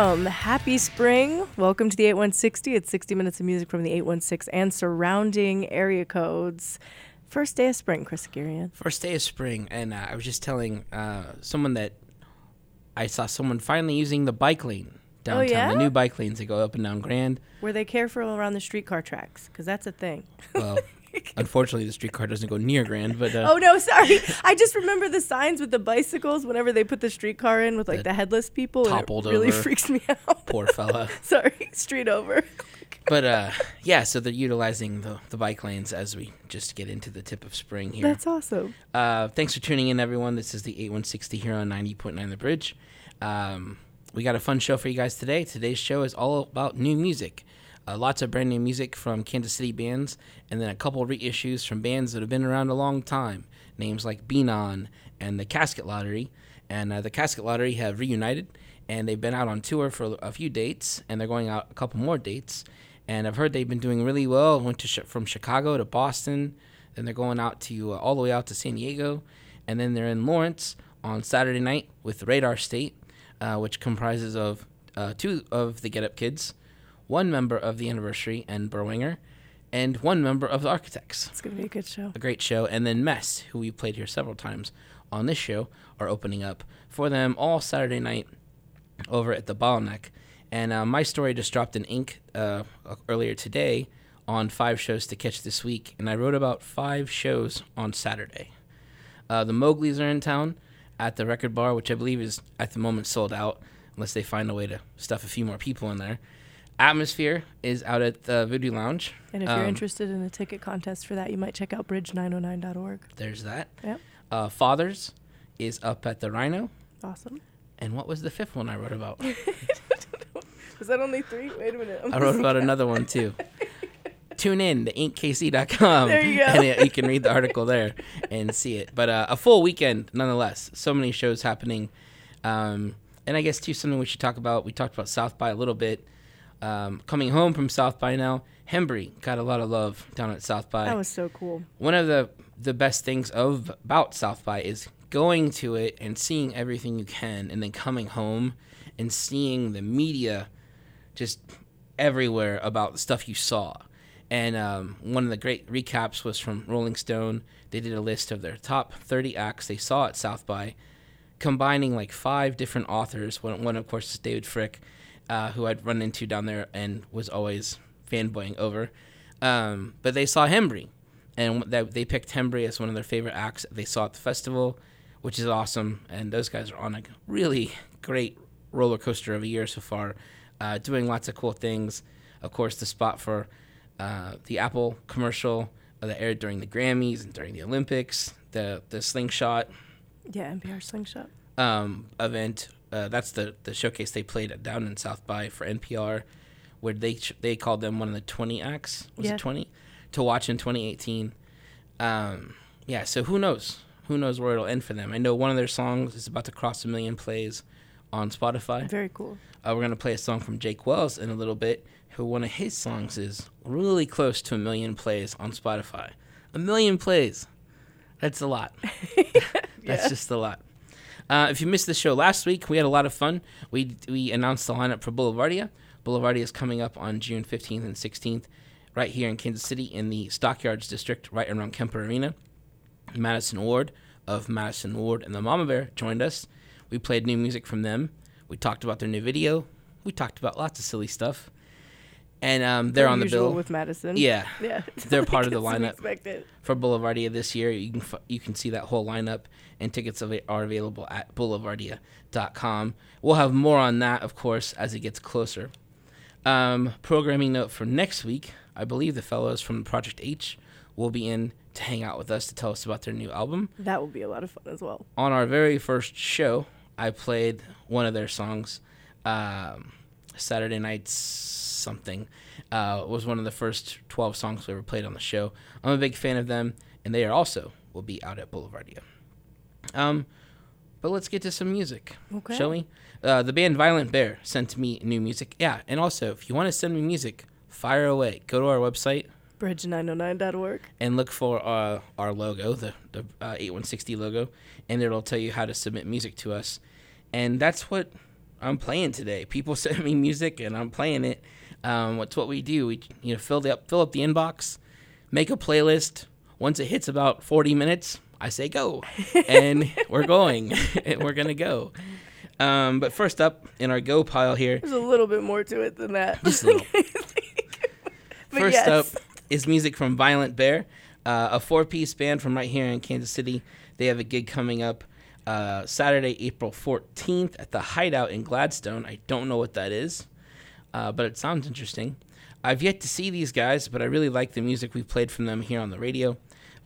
Welcome. Happy spring. Welcome to the 8160. It's 60 minutes of music from the 816 and surrounding area codes. First day of spring, Chris Gurian. First day of spring, and uh, I was just telling uh, someone that I saw someone finally using the bike lane downtown. Oh, yeah? The new bike lanes that go up and down Grand. Were they careful around the streetcar tracks? Because that's a thing. Well, unfortunately, the streetcar doesn't go near Grand, but uh, Oh no, sorry. I just remember the signs with the bicycles whenever they put the streetcar in with like That the headless people. toppled it really over. freaks me out. poor fella. sorry, street over. But uh, yeah, so they're utilizing the, the bike lanes as we just get into the tip of spring here. That's awesome. Uh, thanks for tuning in, everyone. This is the 8160 here on 90.9 The Bridge. Um, we got a fun show for you guys today. Today's show is all about new music. Uh, lots of brand new music from Kansas City bands, and then a couple reissues from bands that have been around a long time. Names like Be/Non and the Casket Lottery. And uh, the Casket Lottery have reunited, and they've been out on tour for a few dates, and they're going out a couple more dates. And I've heard they've been doing really well. Went to sh- from Chicago to Boston, then they're going out to uh, all the way out to San Diego, and then they're in Lawrence on Saturday night with Radar State, uh, which comprises of uh, two of the Get Up Kids, one member of the Anniversary and Berwanger, and one member of the Architects. It's gonna be a good show. A great show. And then Mess, who we played here several times on this show, are opening up for them all Saturday night over at the Bottleneck. And uh, my story just dropped in ink uh, earlier today on five shows to catch this week, and I wrote about five shows on Saturday. Uh, the Mowgli's are in town at the Record Bar, which I believe is at the moment sold out, unless they find a way to stuff a few more people in there. Atmosphere is out at the Voodoo Lounge. And if you're Um, interested in a ticket contest for that, you might check out bridge909.org. There's that. Yep. Uh, Fathers is up at the Rhino. Awesome. And what was the fifth one I wrote about? Was that only three? Wait a minute. I'm I wrote about another one too. Tune in to inkkc.com. There you go. And you can read the article there and see it. But uh, a full weekend nonetheless. So many shows happening. Um, and I guess too something we should talk about. We talked about South by a little bit. Um, coming home from South by now, Hembree got a lot of love down at South by That was so cool. one of the the best things of about South by is going to it and seeing everything you can, and then coming home and seeing the media just everywhere about the stuff you saw. And um, one of the great recaps was from Rolling Stone. They did a list of their top 30 acts they saw at South by, combining like five different authors. One, one of course, is David Fricke, uh, who I'd run into down there and was always fanboying over. Um, but they saw Hembree, and that they picked Hembree as one of their favorite acts they saw at the festival, which is awesome. And those guys are on a really great roller coaster of a year so far, uh, doing lots of cool things. Of course, the spot for uh, the Apple commercial uh, that aired during the Grammys and during the Olympics, the the slingshot Yeah, NPR Slingshot. um, event. Uh, that's the the showcase they played at down in South by for NPR, where they they called them one of the twenty acts. Was Yeah. it twenty to watch in twenty eighteen? Um, yeah. So who knows? Who knows where it'll end for them? I know one of their songs is about to cross a million plays on Spotify. Very cool. Uh, we're gonna play a song from Jake Wells in a little bit, who one of his songs is really close to a million plays on Spotify. A million plays. That's a lot. That's just a lot. Uh, if you missed the show last week, we had a lot of fun. We we announced the lineup for Boulevardia. Boulevardia is coming up on June 15th and 16th, right here in Kansas City in the Stockyards district, right around Kemper Arena. Madison Ward of Madison Ward and the Mama Bear joined us. We played new music from them. We talked about their new video. We talked about lots of silly stuff. And um, they're on the bill. with Madison. yeah, Yeah. They're part of the lineup. expected. for Boulevardia this year. You can f- you can see that whole lineup, and tickets ava- are available at boulevardia.com. We'll have more on that, of course, as it gets closer. Um, programming note for next week: I believe the fellows from Project H will be in to hang out with us to tell us about their new album. That will be a lot of fun as well. On our very first show, I played one of their songs. Um, Saturday Night's something uh, was one of the first 12 songs we ever played on the show. I'm a big fan of them, and they are also will be out at Boulevardia. Um, but let's get to some music, Okay. shall we? Uh, the band Violent Bear sent me new music. Yeah, and also if you want to send me music, fire away. Go to our website Bridge909.org. and look for uh, our logo, the, the uh, 8160 logo, and it'll tell you how to submit music to us. And that's what I'm playing today. People send me music and I'm playing it. Um, what's what we do? We you know fill the up fill up the inbox, make a playlist. Once it hits about 40 minutes, I say go, and we're going. we're gonna go. Um, but first up in our go pile here, There's a little bit more to it than that. just a little. First yes. up is music from Violent Bear, uh, a four piece band from right here in Kansas City. They have a gig coming up uh, Saturday, April 14th at the Hideout in Gladstone. I don't know what that is, uh, but it sounds interesting. I've yet to see these guys, but I really like the music we've played from them here on the radio.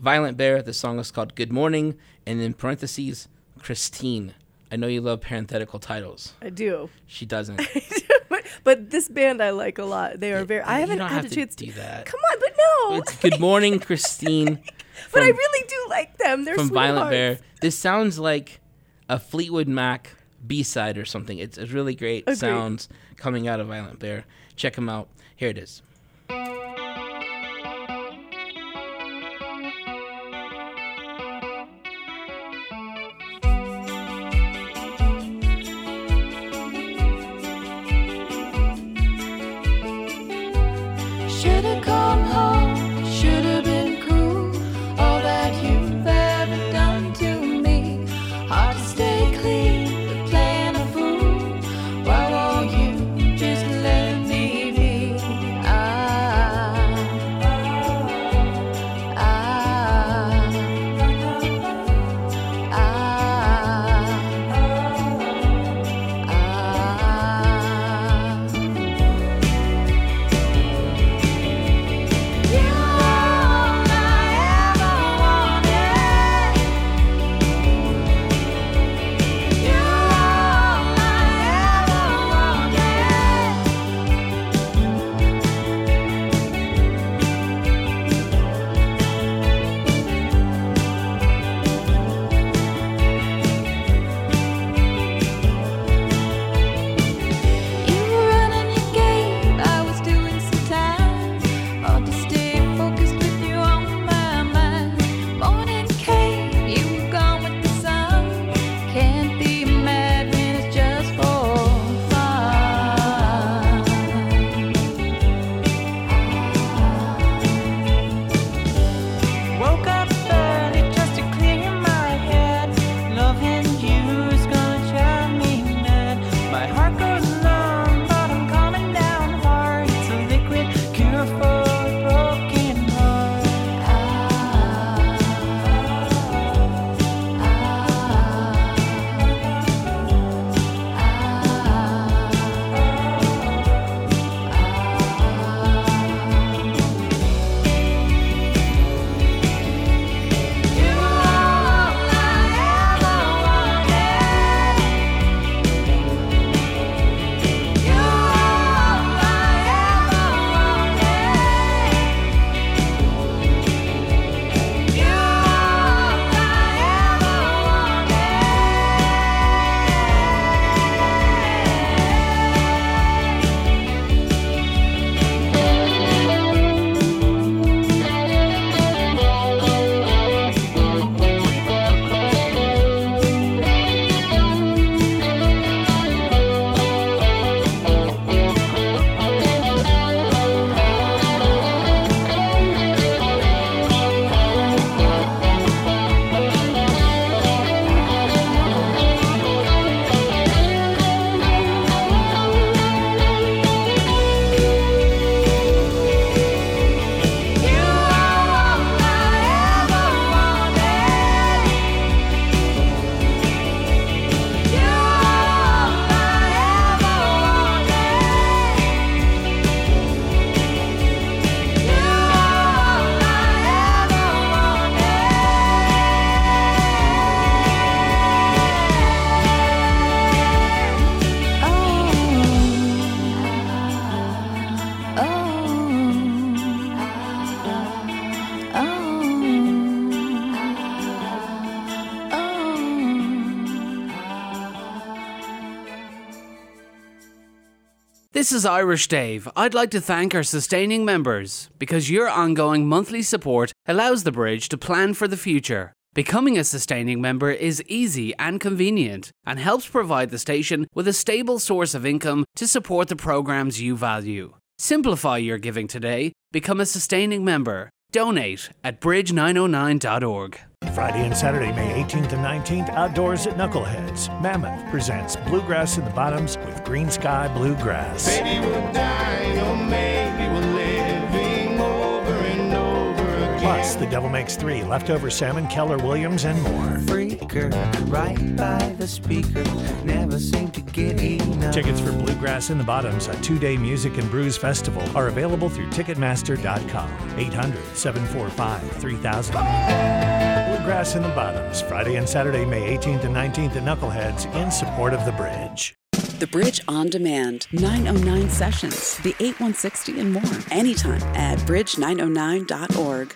Violent Bear, the song is called Good Morning, and in parentheses, Christine. I know you love parenthetical titles. I do. She doesn't. but, but this band I like a lot. They are very. I you haven't don't had have a to chance do that. Come on, but no. It's Good Morning, Christine. But I really do like them. They're from Violent Bear. This sounds like a Fleetwood Mac B side or something. It's, it's really great Agreed. sounds coming out of Violent Bear. Check them out. Here it is. Is Irish Dave. I'd like to thank our sustaining members because your ongoing monthly support allows the bridge to plan for the future. Becoming a sustaining member is easy and convenient and helps provide the station with a stable source of income to support the programs you value. Simplify your giving today. Become a sustaining member. Donate at bridge909.org. Friday and Saturday, May 18th and 19th, outdoors at Knuckleheads. Mammoth presents Bluegrass in the Bottoms with Greensky Bluegrass. Maybe we'll die, or maybe we're living over and over again. Plus, The Devil Makes Three, Leftover Salmon, Keller Williams, and more. Freaker, right by the speaker, never seem to get enough. Tickets for Bluegrass in the Bottoms, a two day music and brews festival, are available through Ticketmaster.com. 800 745 3000. Bluegrass in the Bottoms, Friday and Saturday, May 18th and 19th at Knuckleheads in support of the bridge. The Bridge on Demand, 909 Sessions, the 8160 and more. Anytime at bridge909.org.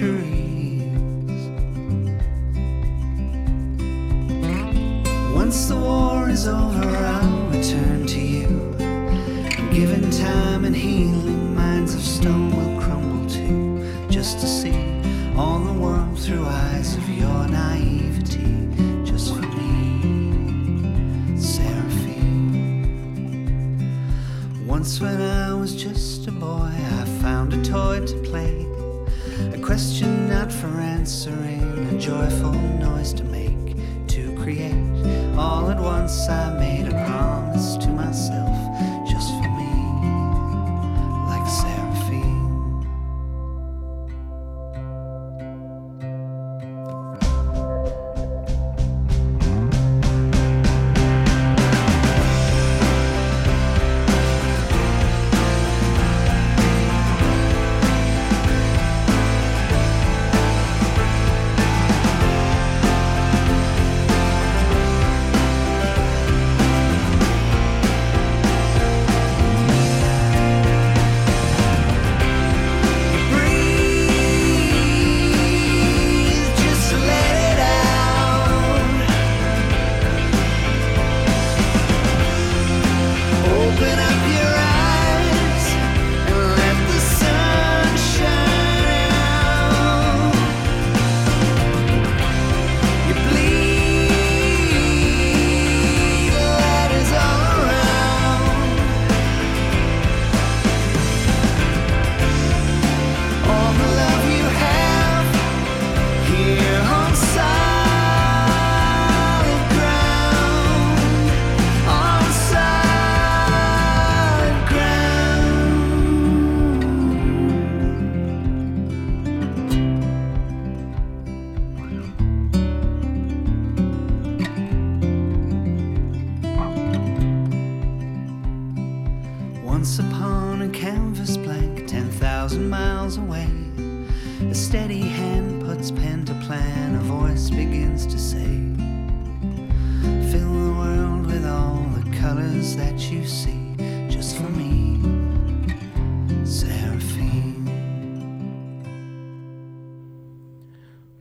the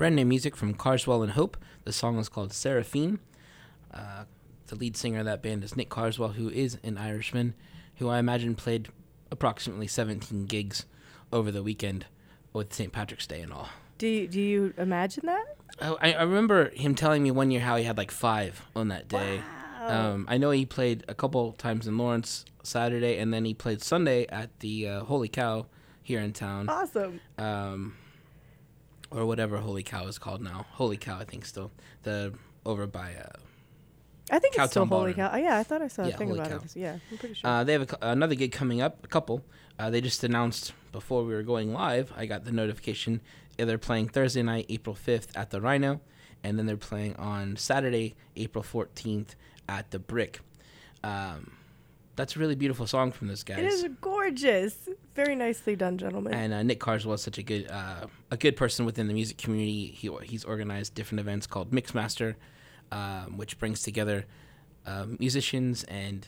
Brand new music from Carswell and Hope. The song is called Seraphine. Uh, the lead singer of that band is Nick Carswell, who is an Irishman, who I imagine played approximately 17 gigs over the weekend with St. Patrick's Day and all. Do you, do you imagine that? Oh, I, I remember him telling me one year how he had like five on that day. Um, I know he played a couple times in Lawrence Saturday, and then he played Sunday at the uh, Holy Cow here in town, Awesome. um, or whatever Holy Cow is called now. Holy Cow, I think still the over by. Uh, I think it's still Holy Ballroom. Oh, yeah, I thought I saw a Yeah, thing Holy about Cow. it. Yeah, I'm pretty sure. Uh, they have a, cou- another gig coming up, a couple. Uh, they just announced before we were going live. I got the notification. uh, They're playing Thursday night, April 5th at the Rhino, and then they're playing on Saturday, April 14th at the Brick. Um, that's a really beautiful song from those guys. it is gorgeous. Very nicely done, gentlemen. And uh, Nick Carswell is such a good, uh, a good person within the music community. He he's organized different events called Mixmaster, um, which brings together uh, musicians and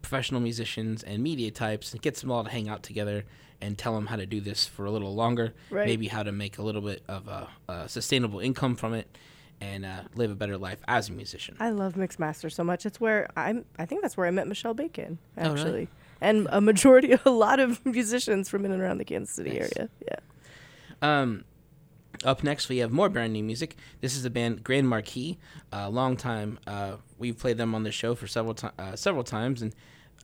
professional musicians and media types and gets them all to hang out together and tell them how to do this for a little longer. Right. Maybe how to make a little bit of a, a sustainable income from it and uh, live a better life as a musician. I love Mixmaster so much. It's where I'm. I think that's where I met Michelle Bacon, Oh, really? actually, and a majority, a lot of musicians from in and around the Kansas City Nice. area. Yeah. Um, up next, we have more brand new music. This is the band Grand Marquis. A long time. Uh, we've played them on the show for several ti- uh, several times, and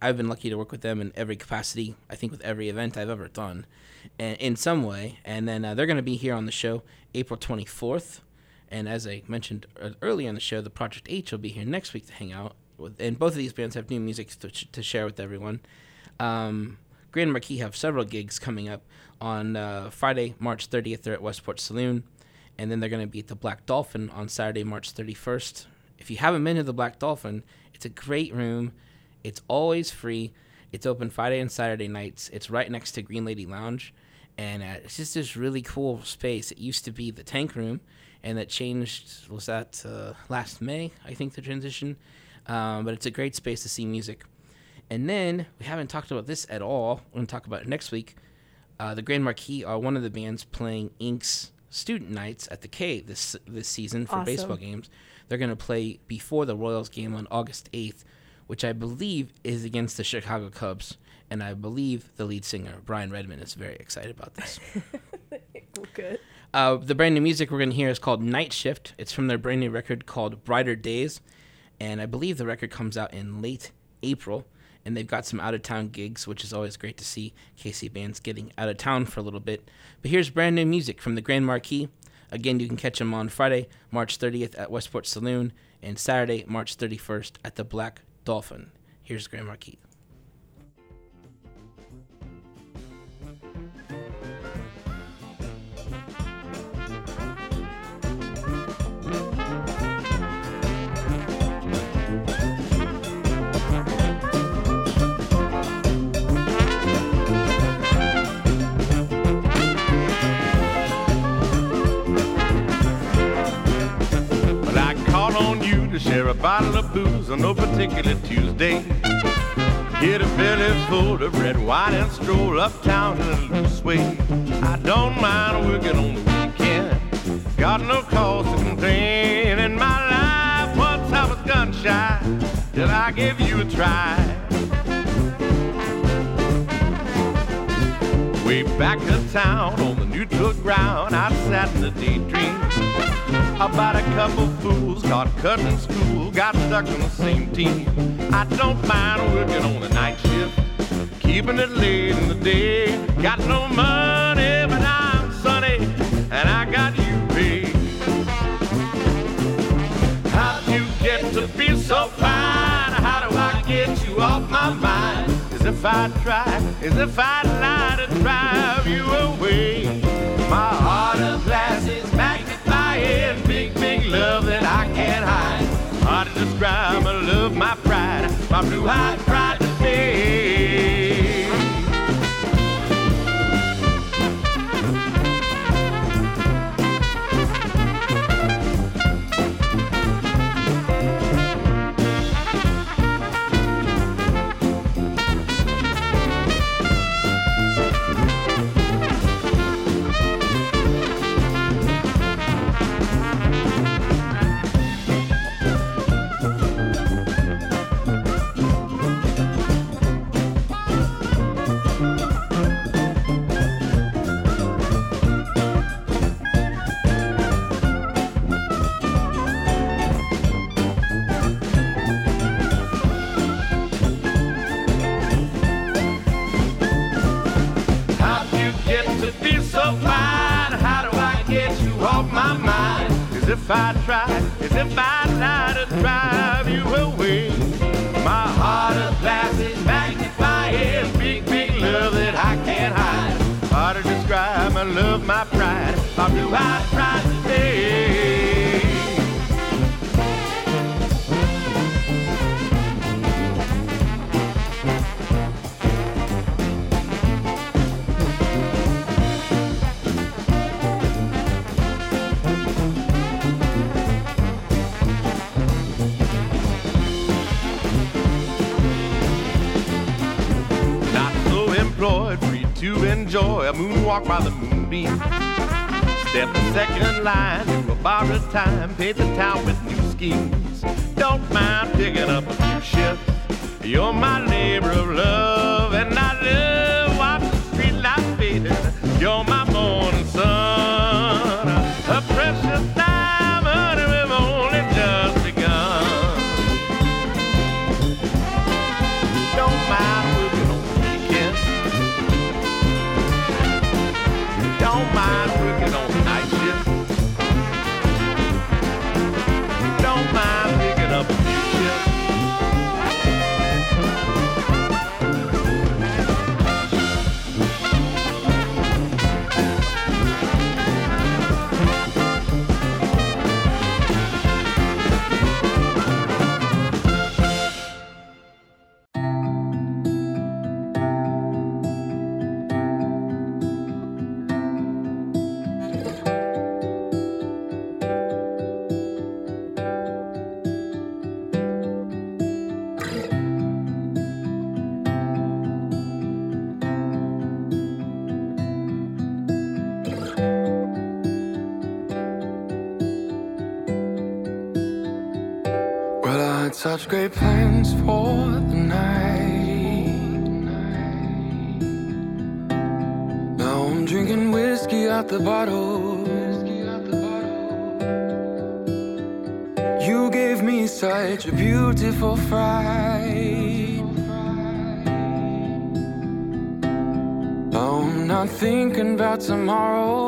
I've been lucky to work with them in every capacity. I think with every event I've ever done, and in some way. And then uh, they're going to be here on the show April 24th. And as I mentioned uh, earlier in the show, the Project H will be here next week to hang out. With, and both of these bands have new music to, to share with everyone. Um, Grand Marquis have several gigs coming up. On uh, Friday, March 30th, they're at Westport Saloon. And then they're going to be at the Black Dolphin on Saturday, March 31st. If you haven't been to the Black Dolphin, it's a great room. It's always free. It's open Friday and Saturday nights. It's right next to Green Lady Lounge. And uh, it's just this really cool space. It used to be the tank room, and that changed, was that uh, last May, I think, the transition. Um, but it's a great space to see music. And then we haven't talked about this at all. We're to talk about it next week. Uh, the Grand Marquis are one of the bands playing Ink's student nights at the K this this season for Awesome. baseball games. They're going to play before the Royals game on August 8th, which I believe is against the Chicago Cubs. And I believe the lead singer, Brian Redmond, is very excited about this. Good. Uh, the brand new music we're going to hear is called Night Shift. It's from their brand new record called Brighter Days. And I believe the record comes out in late April. And they've got some out of town gigs, which is always great to see KC bands getting out of town for a little bit. But here's brand new music from the Grand Marquis. Again, you can catch them on Friday, March 30th at Westport Saloon, and Saturday, March 31st at the Black Dolphin. Here's Grand Marquis. To share a bottle of booze on no particular Tuesday. Get a belly full of red wine and stroll uptown in a loose way. I don't mind working on the weekend. Got no cause to complain. In my life, once I was gun shy till I gave you a try. Way back to town on the neutral ground, I sat in a daydream about a couple fools got cut in school, got stuck in the same team. I don't mind working on the night shift, keeping it late in the day. Got no money, but I'm sunny, and I got you paid. How'd you get to be so fine? How do I get you off my mind? As if I'd try, as if I'd lie to drive you away. My heart of glass is love that I can't hide. Hard to describe my love, my pride, my blue-eyed pride to fade. Tomorrow.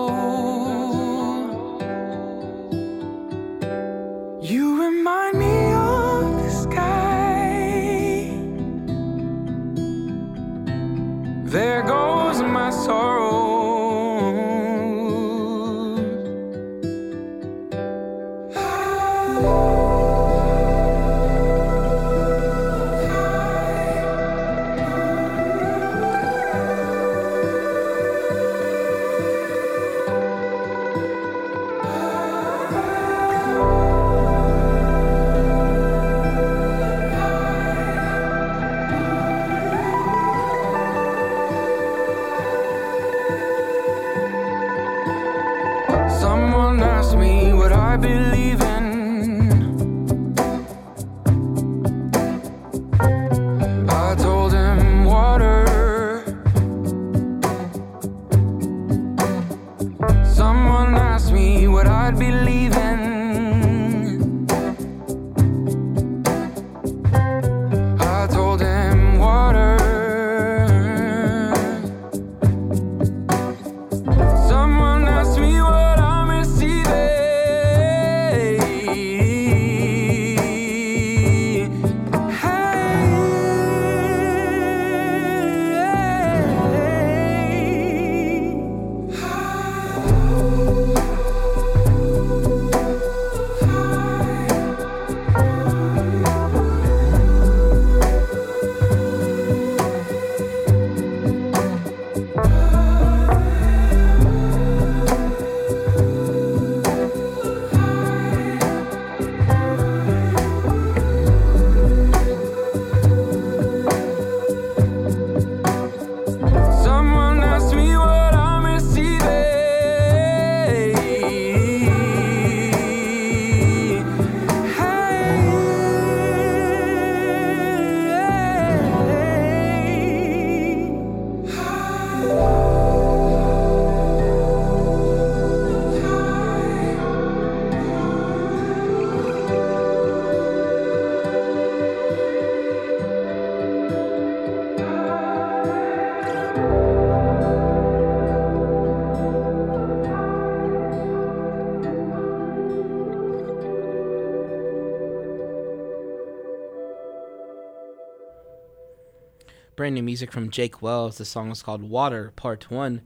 Brand new music from Jake Wells. The song is called Water Part 1,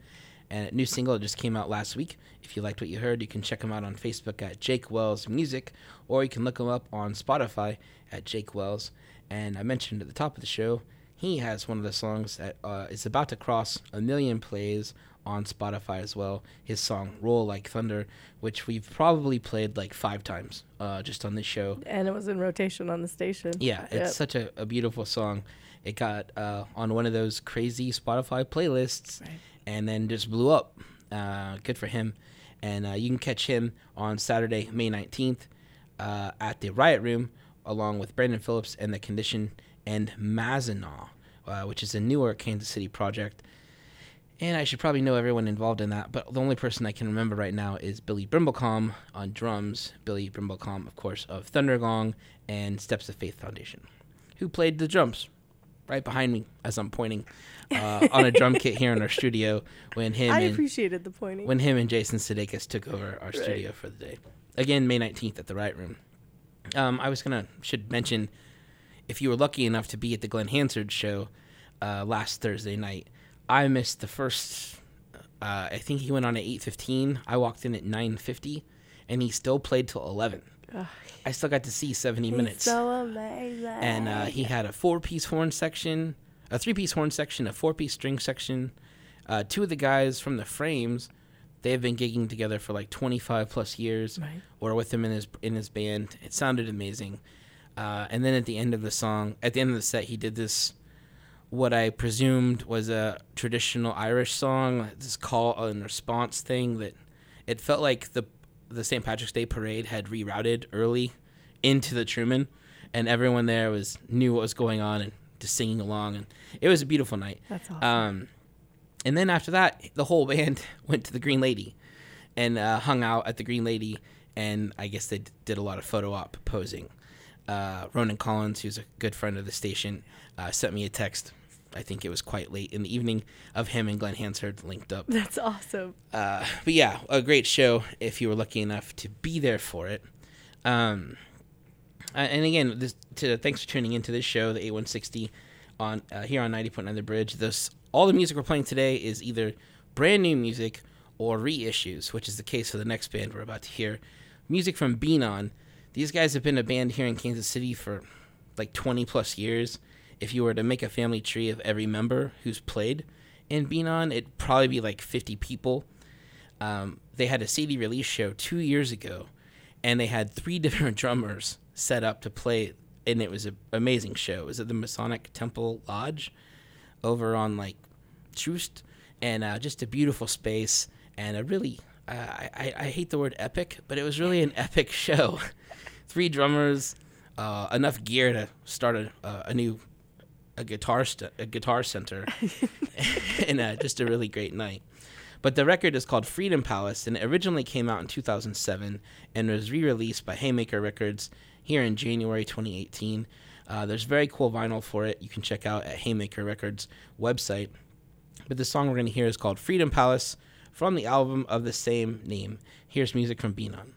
and a new single just came out last week. If you liked what you heard, you can check him out on Facebook at Jake Wells Music, or you can look him up on Spotify at Jake Wells. And I mentioned at the top of the show, he has one of the songs that uh, is about to cross a million plays on Spotify as well. His song "Roll Like Thunder," which we've probably played like five times uh, just on this show. And it was in rotation on the station. Yeah, it's Yep. such a, a beautiful song. It got uh, on one of those crazy Spotify playlists and then just blew up. Uh, good for him. And uh, you can catch him on Saturday, May 19th uh, at the Riot Room along with Brandon Phillips and The Condition and Mazinaw, uh, which is a newer Kansas City project. And I should probably know everyone involved in that, but the only person I can remember right now is Billy Brimblecom on drums. Billy Brimblecom, of course, of Thundergong and Steps of Faith Foundation, who played the drums right behind me as I'm pointing uh, on a drum kit here in our studio when him I and appreciated the pointing. when him and Jason Sudeikis took over our studio for the day. Again, May 19th at the Riot Room. Um, I was gonna should mention if you were lucky enough to be at the Glen Hansard show uh, last Thursday night, I missed the first. Uh, I think he went on at 8:15. I walked in at 9:50, and he still played till 11. Ugh. I still got to see 70 He's minutes So amazing. and uh, he had a four-piece horn section, a three-piece horn section, a four-piece string section. Uh, two of the guys from the Frames, they have been gigging together for like 25 plus years, Right. or with him in his in his band. It sounded amazing. Uh, and then at the end of the song, at the end of the set, he did this, what I presumed was a traditional Irish song, this call and response thing that it felt like the the St. Patrick's Day parade had rerouted early into the Truman, and everyone there was knew what was going on and just singing along, and it was a beautiful night. That's awesome. Um, and then after that, the whole band went to the Green Lady, and uh, hung out at the Green Lady, and I guess they d- did a lot of photo op posing. Uh, Ronan Collins, who's a good friend of the station, uh, sent me a text. I think it was quite late in the evening of him and Glen Hansard linked up. That's awesome. Uh, but yeah, a great show if you were lucky enough to be there for it. Um, and again, this, to, thanks for tuning into this show, the 8160 on uh, here on 90.9 The Bridge. This all the music we're playing today is either brand new music or reissues, which is the case for the next band we're about to hear. Music from Be/Non. These guys have been a band here in Kansas City for like 20 plus years. If you were to make a family tree of every member who's played in Be/Non, it'd probably be like 50 people. Um, they had a CD release show two years ago, and they had three different drummers set up to play, and it was an amazing show. It was at the Masonic Temple Lodge over on like Troost, and uh, just a beautiful space and a really uh, I, I hate the word epic, but it was really an epic show. Three drummers, uh, enough gear to start a, uh, a new a guitar st- a guitar center, and uh, just a really great night. But the record is called Freedom Palace, and it originally came out in 2007 and was re-released by Haymaker Records here in January 2018. Uh, there's very cool vinyl for it. You can check out at Haymaker Records website. But the song we're going to hear is called Freedom Palace from the album of the same name. Here's music from Be/Non.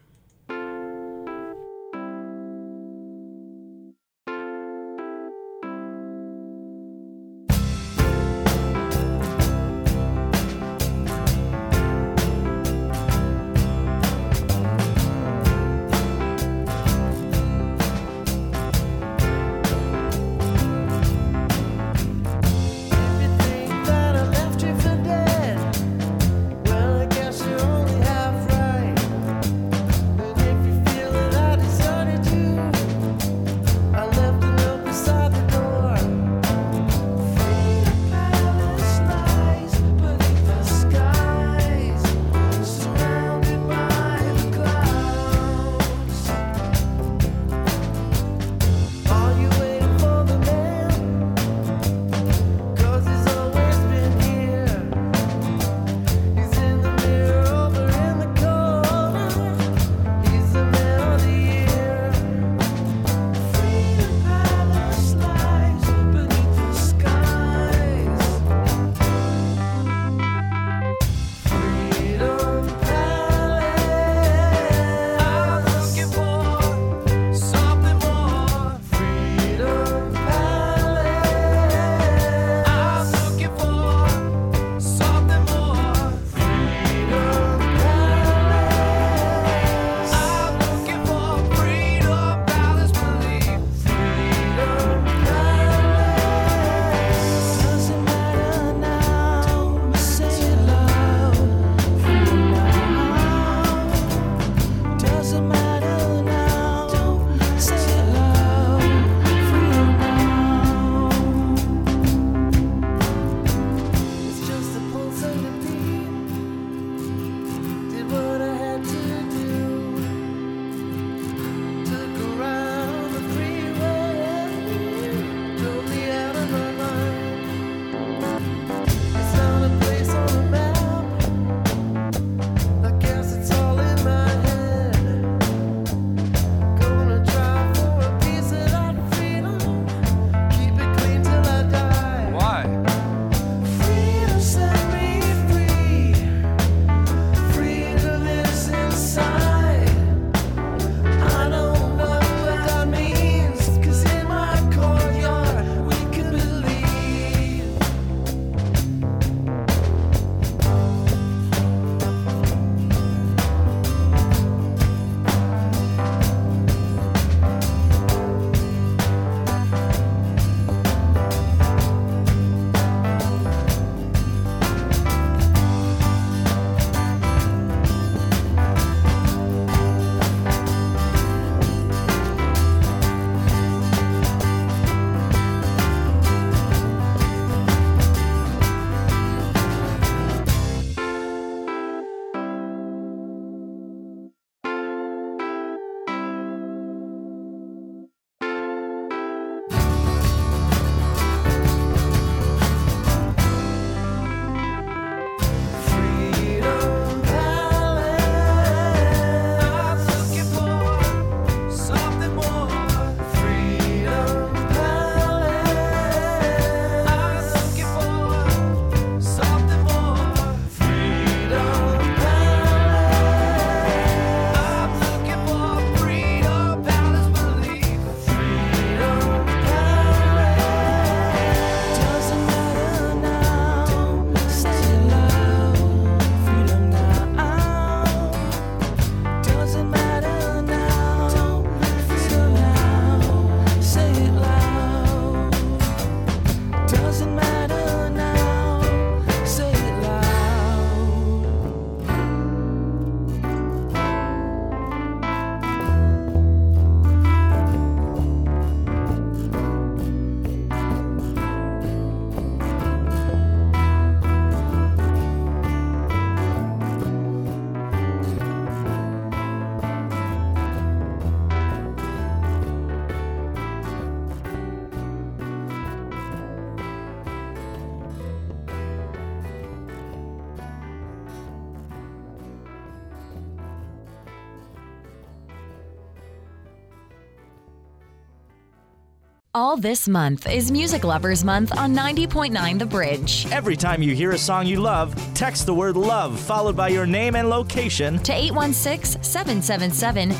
All this month is Music Lovers Month on 90.9 The Bridge. Every time you hear a song you love, text the word love followed by your name and location to 816 777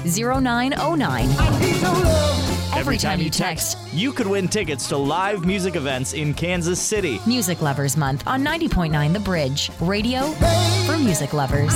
0909. Every time you text, you could win tickets to live music events in Kansas City. Music Lovers Month on 90.9 The Bridge. Radio for music lovers.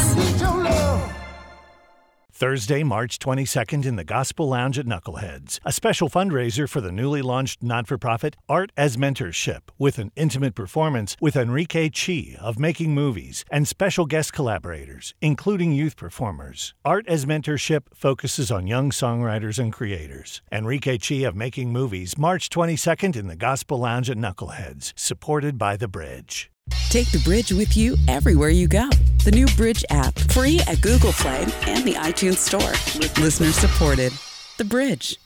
Thursday, March 22nd in the Gospel Lounge at Knuckleheads, a special fundraiser for the newly launched not for profit Art as Mentorship with an intimate performance with Enrique Chi of Making Movies and special guest collaborators, including youth performers. Art as Mentorship focuses on young songwriters and creators. Enrique Chi of Making Movies, March 22nd in the Gospel Lounge at Knuckleheads, supported by The Bridge. Take the bridge with you everywhere you go. The new Bridge app, free at Google Play and the iTunes Store. Listener supported. The Bridge.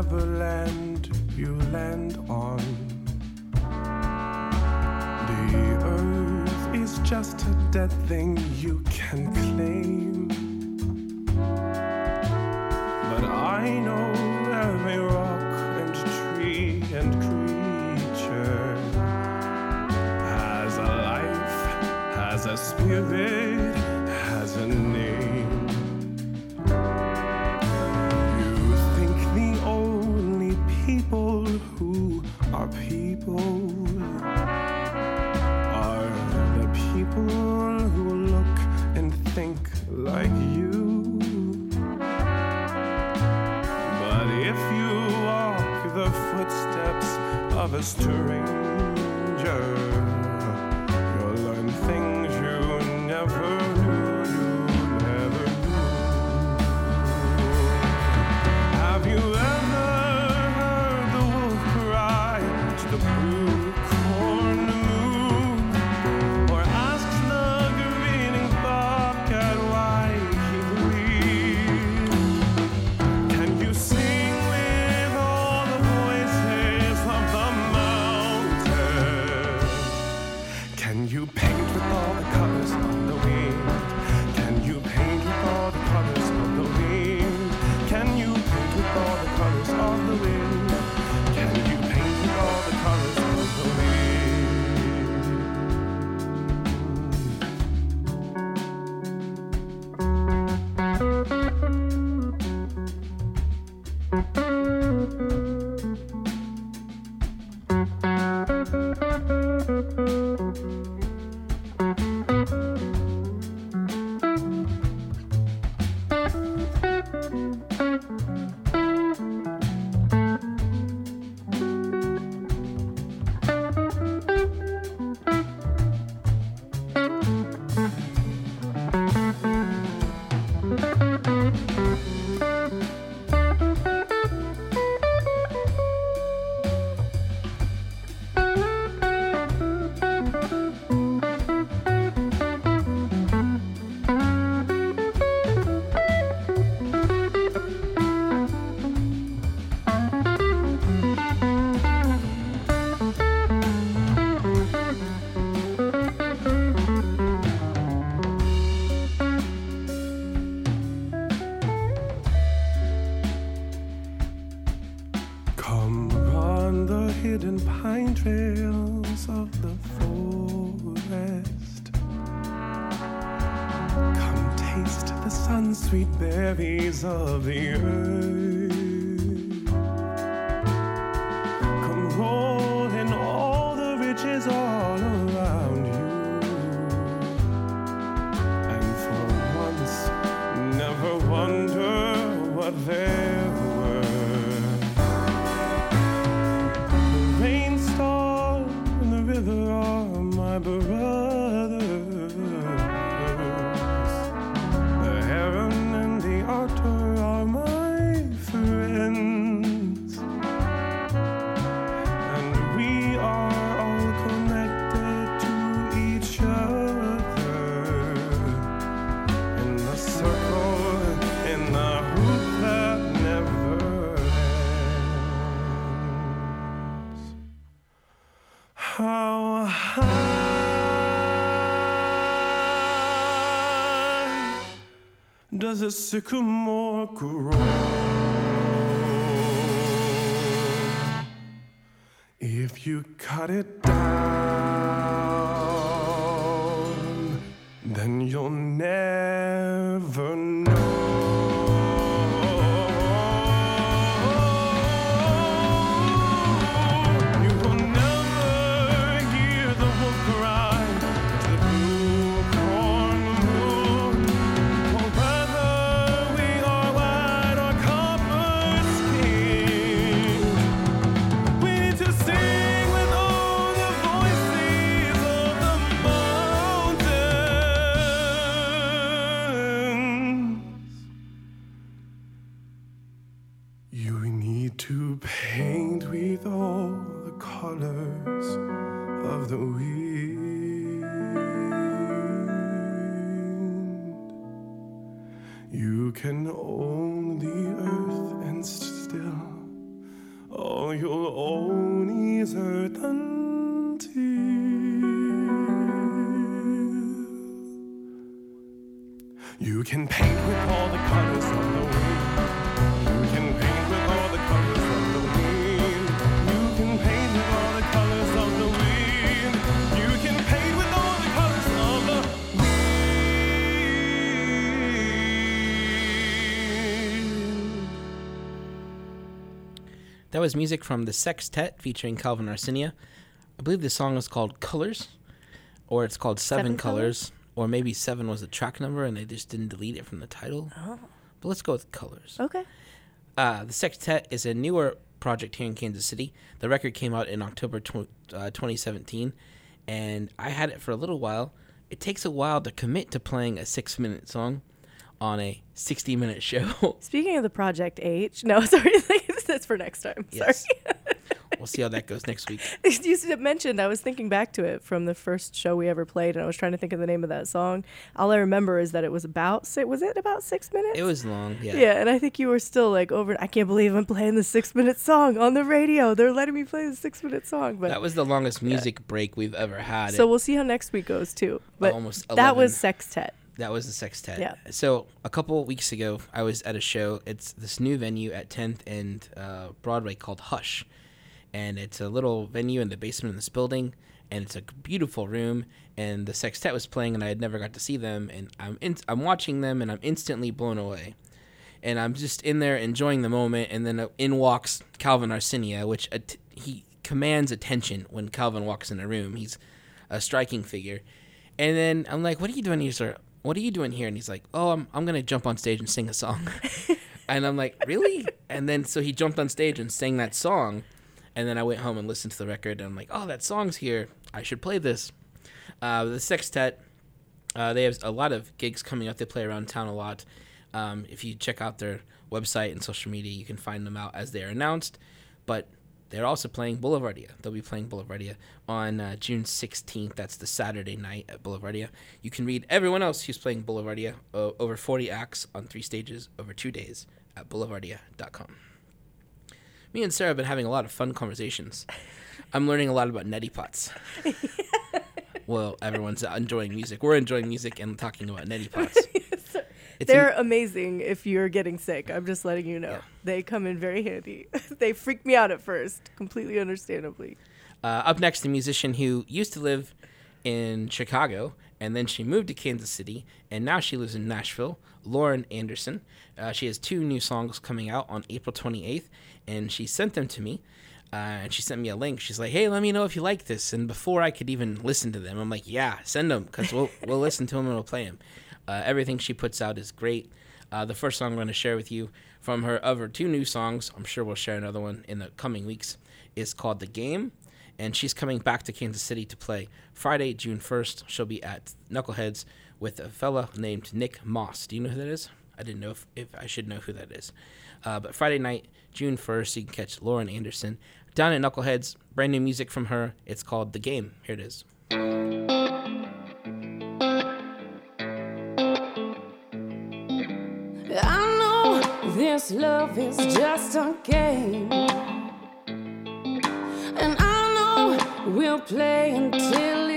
Whatever land you land on. The earth is just a dead thing you can claim. But I know every rock and tree and creature has a life, has a spirit, people are the people who look and think like you. But if you walk the footsteps of a stranger, the taste the sun sweet berries of the earth. Does a sycamore grow? If you cut it paint with all the colors of the wind. You can own the earth and still all you'll own is earth until you can paint with all the colors That was music from the Sextet featuring Calvin Arsenia. I believe the song is called Colors, or it's called Seven, Seven Colors, or maybe Seven was the track number and they just didn't delete it from the title. Oh. But let's go with Colors. Okay. Uh, the Sextet is a newer project here in Kansas City. The record came out in October tw- uh, 2017, and I had it for a little while. It takes a while to commit to playing a six minute song on a 60 minute show. Speaking of the Project H, no, sorry, that's for next time. Yes. Sorry. we'll see how that goes next week. you mentioned, I was thinking back to it from the first show we ever played, and I was trying to think of the name of that song. All I remember is that it was about six, was it about six minutes? It was long, yeah. Yeah, and I think you were still like over. I can't believe I'm playing the six minute song on the radio. They're letting me play the six minute song, but That was the longest music break we've ever had. so It- we'll see how next week goes too. But Almost that was Sextet. That was the Sextet. Yeah. So a couple weeks ago, I was at a show. It's this new venue at 10th and uh, Broadway called Hush, and it's a little venue in the basement of this building, and it's a beautiful room. And the Sextet was playing, and I had never got to see them, and I'm in, I'm watching them, and I'm instantly blown away. And I'm just in there enjoying the moment, and then uh, in walks Calvin Arsenia, which at- he commands attention when Calvin walks in a room. He's a striking figure. And then I'm like, "What are you doing here, sir? What are you doing here?" And he's like, "Oh, I'm I'm gonna jump on stage and sing a song." and I'm like, "Really?" And then so he jumped on stage and sang that song, and then I went home and listened to the record, and I'm like, "Oh, that song's here. I should play this." Uh, the Sextet, uh, they have a lot of gigs coming up. They play around town a lot. Um, if you check out their website and social media, you can find them out as they are announced. But they're also playing Boulevardia. They'll be playing Boulevardia on uh, June 16th. That's the Saturday night at Boulevardia. You can read everyone else who's playing Boulevardia, uh, over 40 acts on three stages over two days at boulevardia.com. Me and Sarah have been having a lot of fun conversations. I'm learning a lot about neti pots. well, everyone's enjoying music. We're enjoying music and talking about neti pots. It's They're in- amazing if you're getting sick. I'm just letting you know. They come in very handy. they freaked me out at first, completely understandably. Uh, up next, a musician who used to live in Chicago and then she moved to Kansas City and now she lives in Nashville. Lauren Anderson. Uh, she has two new songs coming out on April 28th and she sent them to me. Uh, and she sent me a link. She's like, "Hey, let me know if you like this." And before I could even listen to them, I'm like, "Yeah, send them because we'll we'll listen to them and we'll play them." Uh, everything she puts out is great. Uh, the first song I'm going to share with you from her other two new songs, I'm sure we'll share another one in the coming weeks, is called The Game. And she's coming back to Kansas City to play Friday, June 1st. She'll be at Knuckleheads with a fella named Nick Moss. Do you know who that is? I didn't know if, if I should know who that is. Uh, but Friday night, June 1st, you can catch Lauren Anderson down at Knuckleheads. Brand new music from her. It's called The Game. Here it is. This love is just a game. And I know we'll play until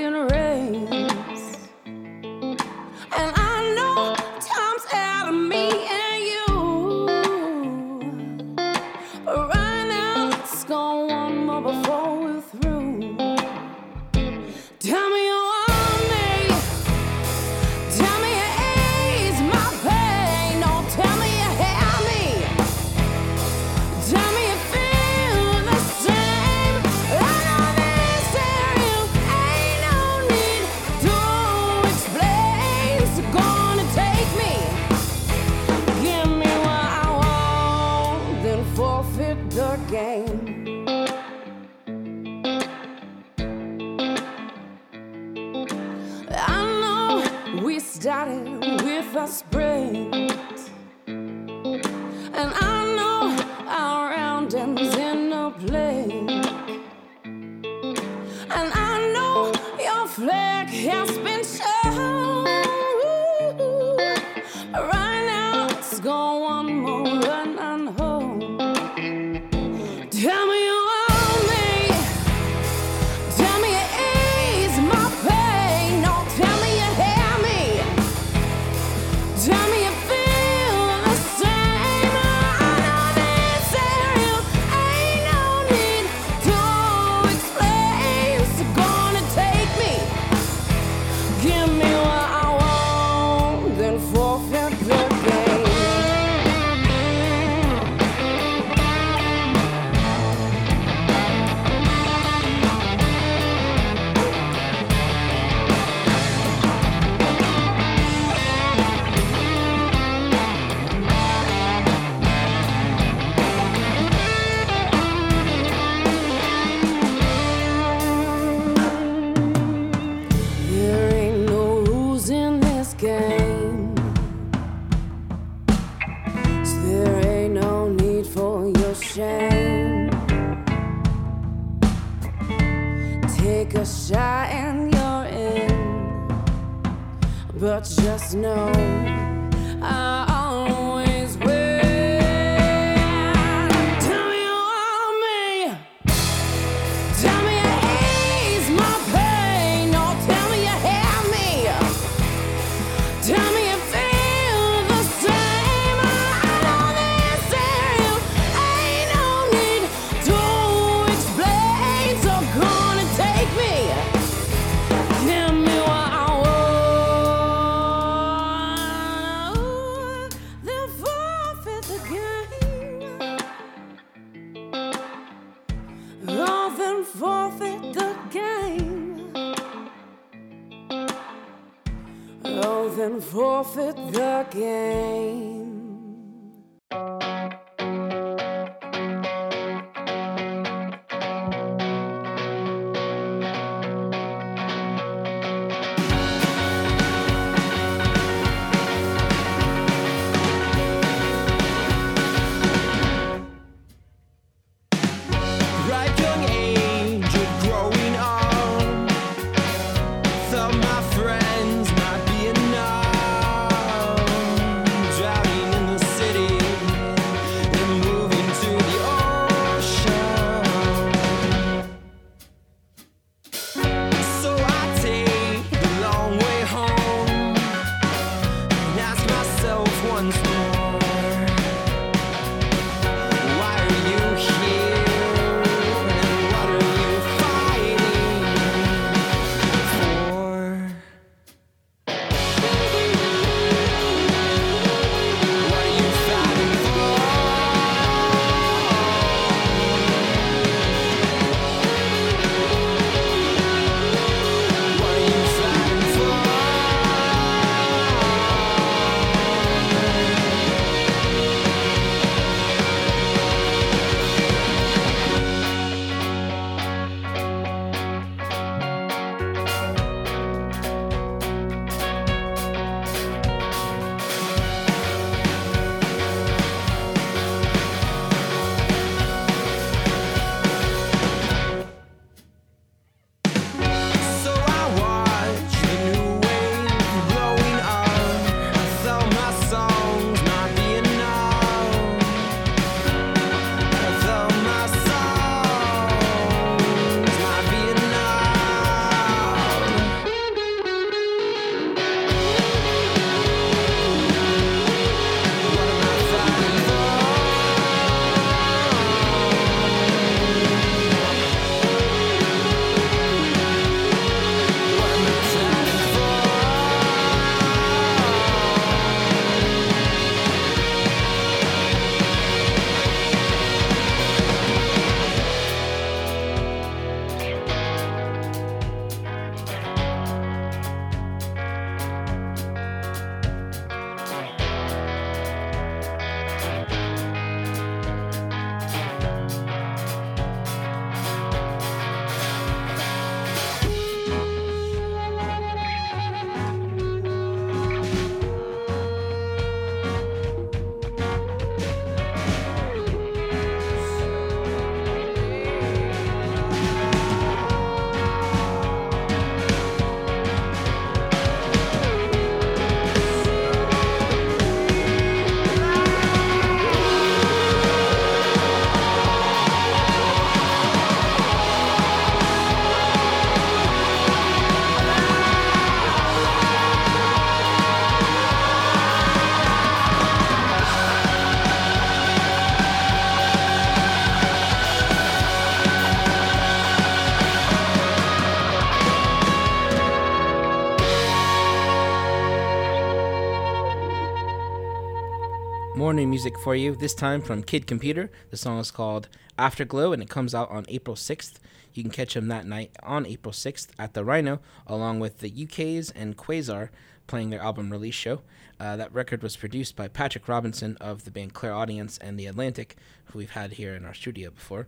new music for you, this time from Kid Computer. The song is called Afterglow and it comes out on April 6th. You can catch him that night on April 6th at the Rhino, along with the UK's and Quasar playing their album release show. Uh, that record was produced by Patrick Robinson of the band Claire Audience and The Atlantic, who we've had here in our studio before.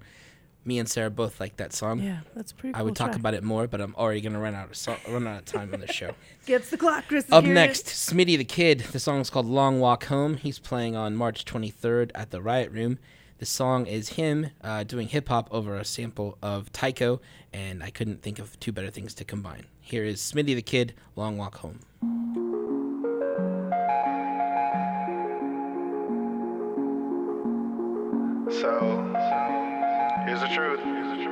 Me and Sarah both like that song. Yeah, that's a pretty I cool would talk track. about it more, but I'm already gonna run out of so- run out of time on this show. Gets the clock, Chris. Up Security. next, Smitty the Kid. The song is called Long Walk Home. He's playing on March 23rd at the Riot Room. The song is him uh, doing hip hop over a sample of Tycho, and I couldn't think of two better things to combine. Here is Smitty the Kid, Long Walk Home. So, here's the truth.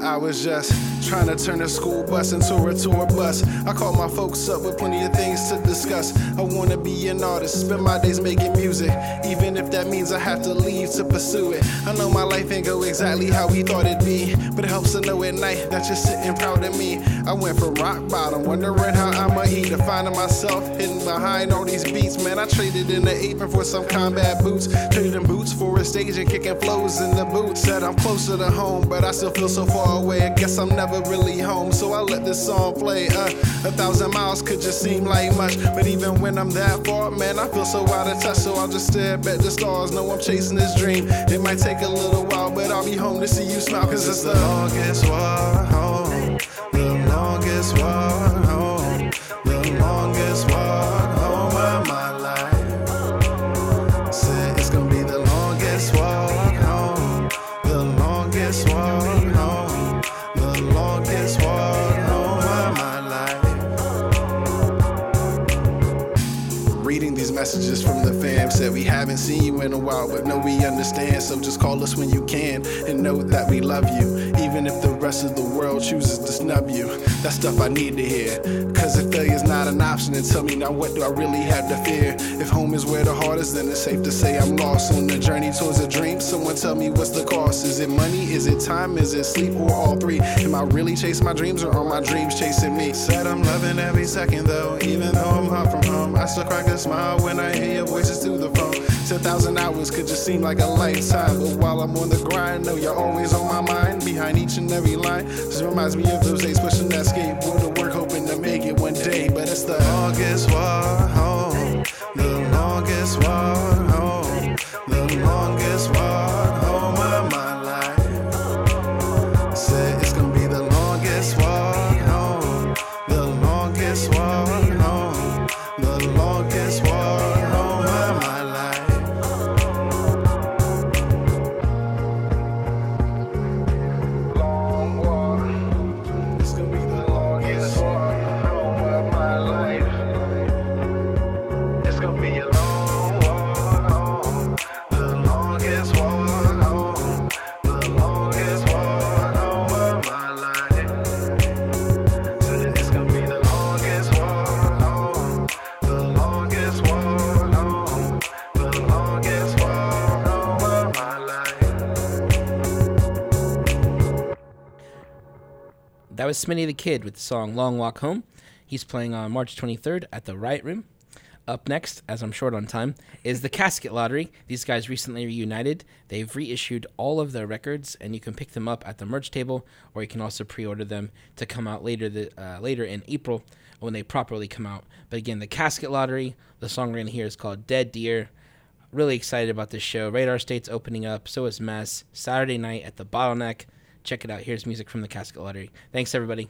I was just trying to turn a school bus into a tour bus. I called my folks up with plenty of things to discuss. I wanna be an artist, spend my days making music, even if that means I have to leave to pursue it. I know my life ain't go exactly how we thought it'd be, but it helps to know at night that you're sitting proud of me. I went from rock bottom, wondering how I'ma eat, to finding myself hidden behind all these beats. Man, I traded in the apron for some combat boots, trading boots for a stage and kicking flows in the boots. Said I'm closer to home, but I still feel so far away. I guess I'm never really home, so I let this song play. Uh, a thousand miles could just seem like much, but even when I'm that far, man, I feel so out of touch. So I'll just stare at the stars. Know I'm chasing this dream. It might take a little while, but I'll be home to see you smile, cause it's the longest walk home. The longest walk said we haven't seen in a while, but know we understand. So just call us when you can and know that we love you. Even if the rest of the world chooses to snub you, that's stuff I need to hear. Cause if failure's not an option, then tell me now what do I really have to fear? If home is where the heart is, then it's safe to say I'm lost on the journey towards a dream. Someone tell me what's the cost? Is it money? Is it time? Is it sleep? Or all three? Am I really chasing my dreams or are my dreams chasing me? Said I'm loving every second though, even though I'm hot from home. I still crack a smile when I hear your voices through the phone. 10,000 hours could just seem like a lifetime. But while I'm on the grind, know you're always on my mind. Behind each and every line. This reminds me of those days pushing that skateboard to work, hoping to make it one day. But it's the longest walk That was Smitty the Kid with the song Long Walk Home. He's playing on March 23rd at the Riot Room. Up next, as I'm short on time, is the Casket Lottery. These guys recently reunited. They've reissued all of their records, and you can pick them up at the merch table, or you can also pre-order them to come out later the, uh, later in April when they properly come out. But again, the Casket Lottery. The song we're gonna hear is called Dead Deer. Really excited about this show. Radar State's opening up. So is Mess. Saturday night at the Bottleneck. Check it out. Here's music from the Casket Lottery. Thanks, everybody.